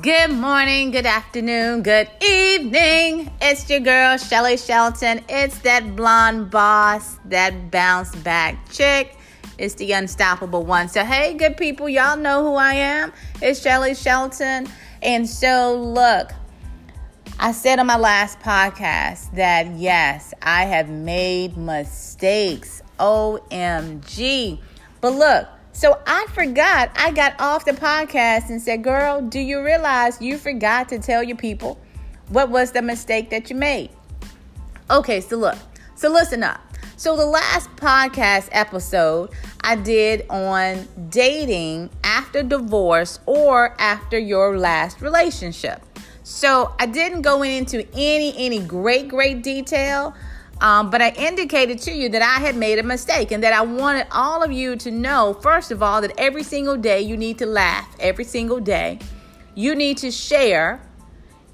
Good morning, good afternoon, good evening. It's your girl, Shelly Shelton. It's that blonde boss, that bounce back chick. It's the unstoppable one. So, hey, good people, y'all know who I am. It's Shelly Shelton. And so, look, I said on my last podcast that yes, I have made mistakes. OMG. But look, so I forgot. I got off the podcast and said, Girl, do you realize you forgot to tell your people what was the mistake that you made? Okay, so look. So listen up. So the last podcast episode I did on dating after divorce or after your last relationship. So I didn't go into any any great great detail um, but I indicated to you that I had made a mistake and that I wanted all of you to know, first of all, that every single day you need to laugh, every single day. You need to share.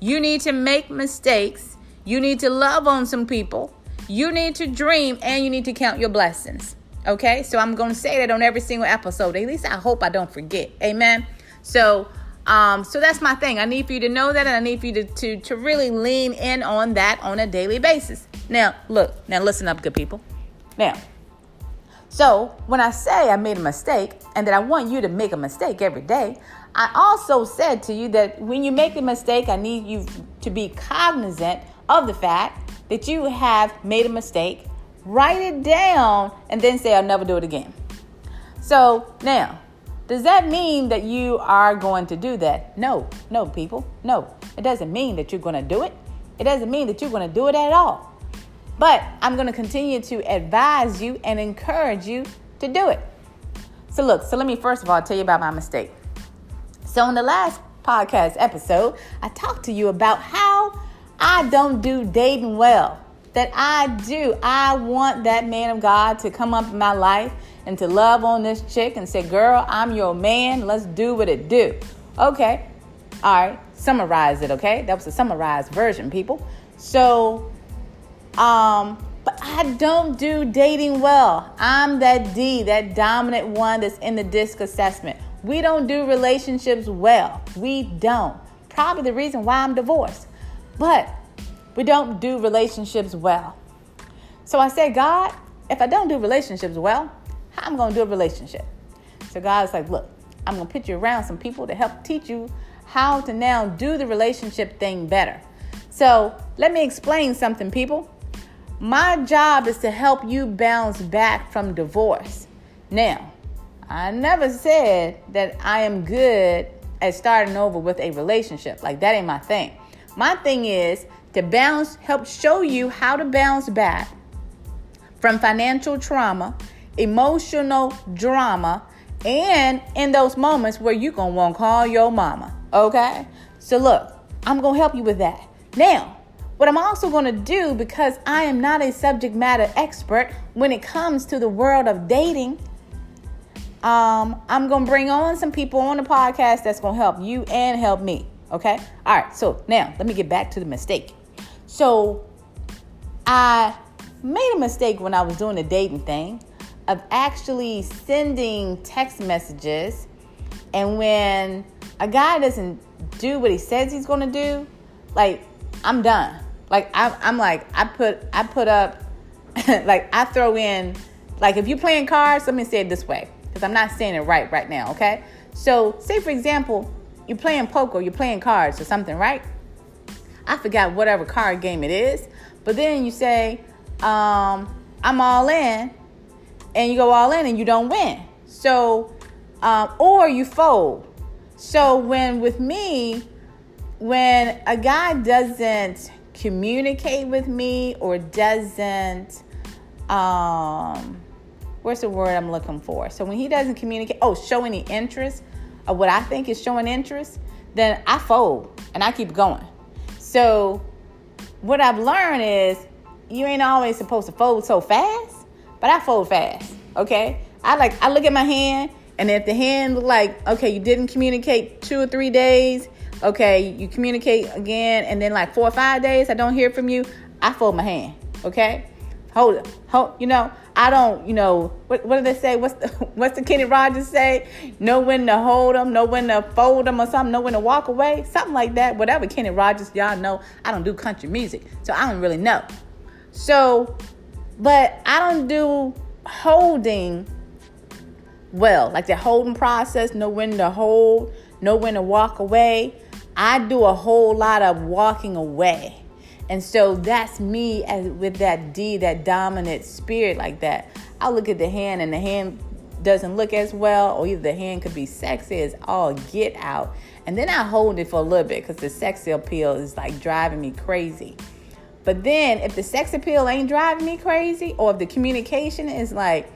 You need to make mistakes. You need to love on some people. You need to dream and you need to count your blessings. Okay? So I'm going to say that on every single episode. At least I hope I don't forget. Amen. So, um, so that's my thing. I need for you to know that, and I need for you to, to, to really lean in on that on a daily basis. Now, look, now listen up, good people. Now, so when I say I made a mistake and that I want you to make a mistake every day, I also said to you that when you make a mistake, I need you to be cognizant of the fact that you have made a mistake, write it down, and then say, I'll never do it again. So now, does that mean that you are going to do that? No, no, people, no. It doesn't mean that you're going to do it. It doesn't mean that you're going to do it at all. But I'm going to continue to advise you and encourage you to do it. So, look, so let me first of all tell you about my mistake. So, in the last podcast episode, I talked to you about how I don't do dating well. That I do. I want that man of God to come up in my life and to love on this chick and say, Girl, I'm your man. Let's do what it do. Okay. All right. Summarize it, okay? That was a summarized version, people. So, um, but I don't do dating well. I'm that D, that dominant one that's in the disc assessment. We don't do relationships well. We don't. Probably the reason why I'm divorced. But we don't do relationships well. So I said, God, if I don't do relationships well, how am I going to do a relationship? So God's like, look, I'm going to put you around some people to help teach you how to now do the relationship thing better. So let me explain something, people. My job is to help you bounce back from divorce. Now, I never said that I am good at starting over with a relationship. Like, that ain't my thing. My thing is to bounce, help show you how to bounce back from financial trauma, emotional drama, and in those moments where to want to call your mama. Okay? So, look, I'm to help you with that. Now, what I'm also going to do, because I am not a subject matter expert when it comes to the world of dating, um, I'm going to bring on some people on the podcast that's going to help you and help me. Okay? All right. So now let me get back to the mistake. So I made a mistake when I was doing the dating thing of actually sending text messages. And when a guy doesn't do what he says he's going to do, like, I'm done. Like I'm, I'm like I put I put up like I throw in like if you're playing cards, let me say it this way because I'm not saying it right right now. Okay, so say for example you're playing poker, you're playing cards or something, right? I forgot whatever card game it is, but then you say um, I'm all in, and you go all in and you don't win. So um, or you fold. So when with me, when a guy doesn't communicate with me or doesn't um what's the word I'm looking for? So when he doesn't communicate, oh, show any interest of what I think is showing interest, then I fold and I keep going. So what I've learned is you ain't always supposed to fold so fast, but I fold fast. Okay? I like I look at my hand and if the hand look like okay, you didn't communicate two or three days, Okay, you communicate again, and then like four or five days, I don't hear from you. I fold my hand. Okay, hold it, hold. You know, I don't. You know, what, what do they say? What's the What's the Kenny Rogers say? Know when to hold them, know when to fold them, or something. Know when to walk away, something like that. Whatever Kenny Rogers, y'all know. I don't do country music, so I don't really know. So, but I don't do holding well, like the holding process. Know when to hold, know when to walk away. I do a whole lot of walking away. And so that's me as with that D, that dominant spirit like that. I look at the hand and the hand doesn't look as well, or either the hand could be sexy as all get out. And then I hold it for a little bit because the sex appeal is like driving me crazy. But then if the sex appeal ain't driving me crazy, or if the communication is like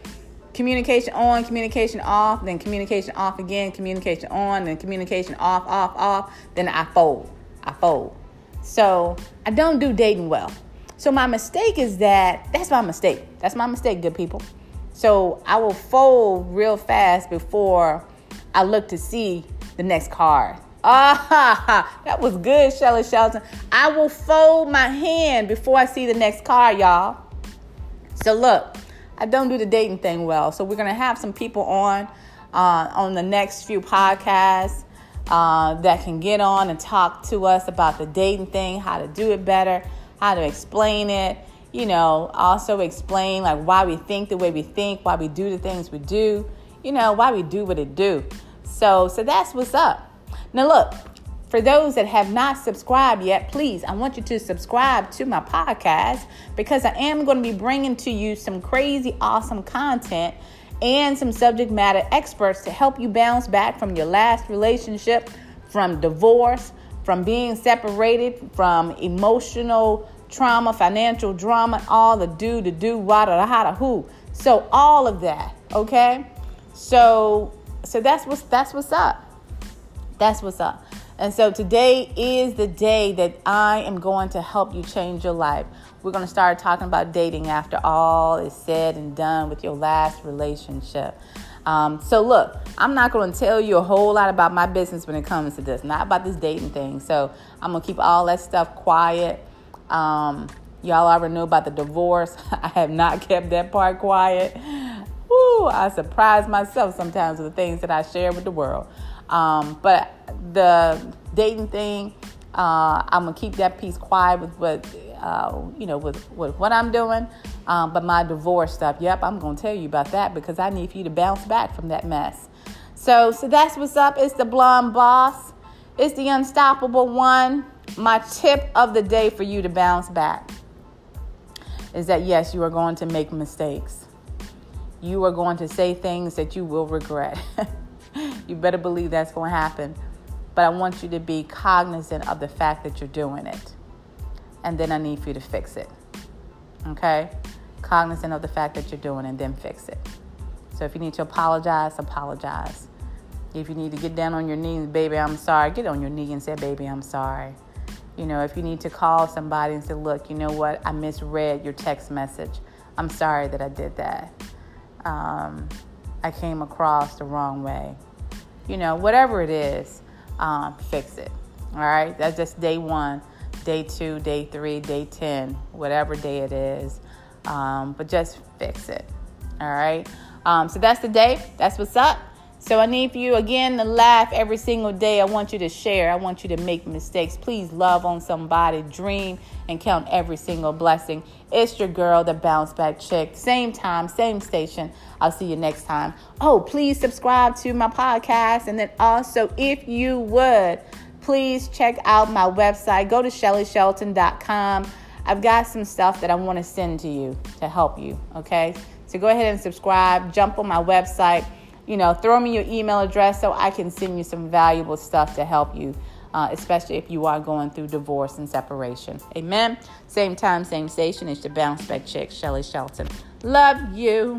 communication on, communication off, then communication off again, communication on, then communication off, off, off, then I fold. I fold. So I don't do dating well. So my mistake is that that's my mistake. That's my mistake, good people. So I will fold real fast before I look to see the next card. Ah, that was good, Shelly Shelton. I will fold my hand before I see the next card, y'all. So look, I don't do the dating thing well. So we're gonna have some people on uh, on the next few podcasts uh, that can get on and talk to us about the dating thing, how to do it better, how to explain it. You know, also explain like why we think the way we think, why we do the things we do. You know, why we do what it do. So, so that's what's up. Now, look, for those that have not subscribed yet, please, I want you to subscribe to my podcast because I am going to be bringing to you some crazy, awesome content and some subject matter experts to help you bounce back from your last relationship, from divorce, from being separated, from emotional trauma, financial drama, all the do, the do, what, the how, the who. So all of that, okay? So so that's what's that's what's up. That's what's up. And so today is the day that I am going to help you change your life. We're going to start talking about dating after all is said and done with your last relationship. Um, so, look, I'm not going to tell you a whole lot about my business when it comes to this, not about this dating thing. So, I'm going to keep all that stuff quiet. Um, y'all already know about the divorce. I have not kept that part quiet. Woo, I surprise myself sometimes with the things that I share with the world. Um, but the dating thing, uh, I'm gonna keep that piece quiet with what uh, you know with, with what I'm doing. Um, but my divorce stuff, yep, I'm gonna tell you about that because I need for you to bounce back from that mess. So, so that's what's up. It's the blonde boss. It's the unstoppable one. My tip of the day for you to bounce back is that yes, you are going to make mistakes. You are going to say things that you will regret. you better believe that's going to happen. But I want you to be cognizant of the fact that you're doing it. And then I need for you to fix it. Okay? Cognizant of the fact that you're doing it and then fix it. So if you need to apologize, apologize. If you need to get down on your knees, baby, I'm sorry, get on your knee and say, baby, I'm sorry. You know, if you need to call somebody and say, look, you know what, I misread your text message. I'm sorry that I did that. Um, I came across the wrong way. You know, whatever it is, um, fix it. All right, that's just day one, day two, day three, day 10, whatever day it is. Um, but just fix it. All right, um, so that's the day. That's what's up. So I need for you again to laugh every single day. I want you to share. I want you to make mistakes. Please love on somebody, dream, and count every single blessing. It's your girl, the bounce back chick. Same time, same station. I'll see you next time. Oh, please subscribe to my podcast. And then also, if you would, please check out my website. Go to shellyshelton.com. I've got some stuff that I want to send to you to help you. Okay. So go ahead and subscribe. Jump on my website you know, throw me your email address so I can send you some valuable stuff to help you, uh, especially if you are going through divorce and separation. Amen. Same time, same station. It's your bounce back chick, Shelly Shelton. Love you.